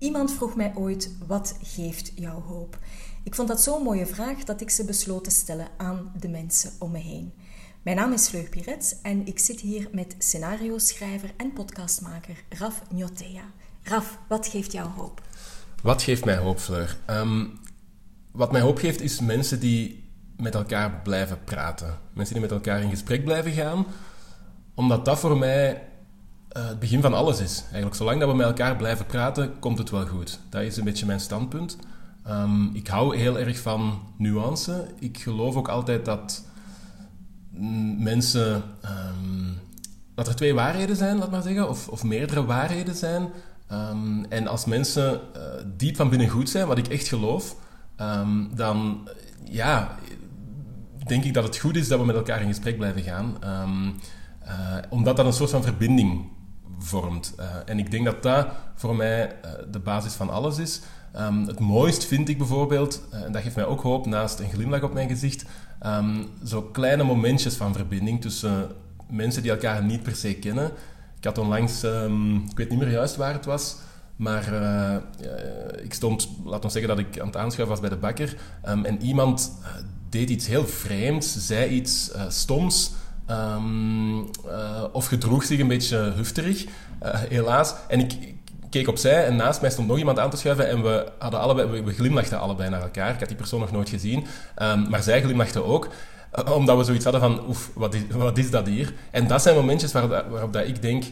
Iemand vroeg mij ooit: wat geeft jou hoop? Ik vond dat zo'n mooie vraag dat ik ze besloot te stellen aan de mensen om me heen. Mijn naam is Fleur Piret en ik zit hier met scenario-schrijver en podcastmaker Raf Njotea. Raf, wat geeft jou hoop? Wat geeft mij hoop, Fleur? Ehm, wat mij hoop geeft is mensen die met elkaar blijven praten. Mensen die met elkaar in gesprek blijven gaan. Omdat dat voor mij uh, het begin van alles is. Eigenlijk, zolang dat we met elkaar blijven praten, komt het wel goed. Dat is een beetje mijn standpunt. Um, ik hou heel erg van nuance. Ik geloof ook altijd dat mensen... Um, dat er twee waarheden zijn, laat maar zeggen, of, of meerdere waarheden zijn. Um, en als mensen uh, diep van binnen goed zijn, wat ik echt geloof, dan ja, denk ik dat het goed is dat we met elkaar in gesprek blijven gaan. Uh, omdat dat een soort van verbinding vormt. Uh, en ik denk dat dat voor mij uh, de basis van alles is. Um, het mooist vind ik bijvoorbeeld, uh, en dat geeft mij ook hoop naast een glimlach op mijn gezicht, um, zo kleine momentjes van verbinding tussen mensen die elkaar niet per se kennen. Ik had onlangs, um, ik weet niet meer juist waar het was, maar ik stond, laten we zeggen dat ik aan het aanschuiven was bij de bakker, en iemand deed iets heel vreemds, zei iets stoms. Um, uh, of gedroeg zich een beetje hufterig, uh, helaas. En ik, keek opzij en naast mij stond nog iemand aan te schuiven en we, hadden allebei, we, we glimlachten allebei naar elkaar. Ik had die persoon nog nooit gezien, um, maar zij glimlachte ook. Uh, omdat we zoiets hadden van, oef, wat is, wat is dat hier? En dat zijn momentjes waarop, waarop dat ik denk,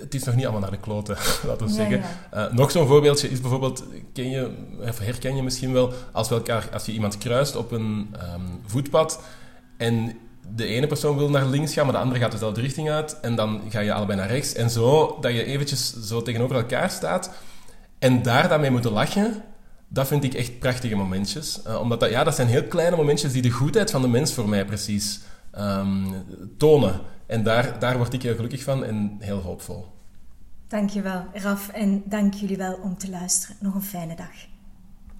het is nog niet allemaal naar de kloten, laten we ja, zeggen. Ja. Uh, nog zo'n voorbeeldje is bijvoorbeeld, ken je, of herken je misschien wel, als, we elkaar, als je iemand kruist op een um, voetpad en de ene persoon wil naar links gaan, maar de andere gaat dezelfde richting uit. En dan ga je allebei naar rechts. En zo, dat je eventjes zo tegenover elkaar staat. En daar dan mee moeten lachen, dat vind ik echt prachtige momentjes. Uh, omdat dat, ja, dat zijn heel kleine momentjes die de goedheid van de mens voor mij precies um, tonen. En daar, daar word ik heel gelukkig van en heel hoopvol. Dankjewel, Raf. En dank jullie wel om te luisteren. Nog een fijne dag.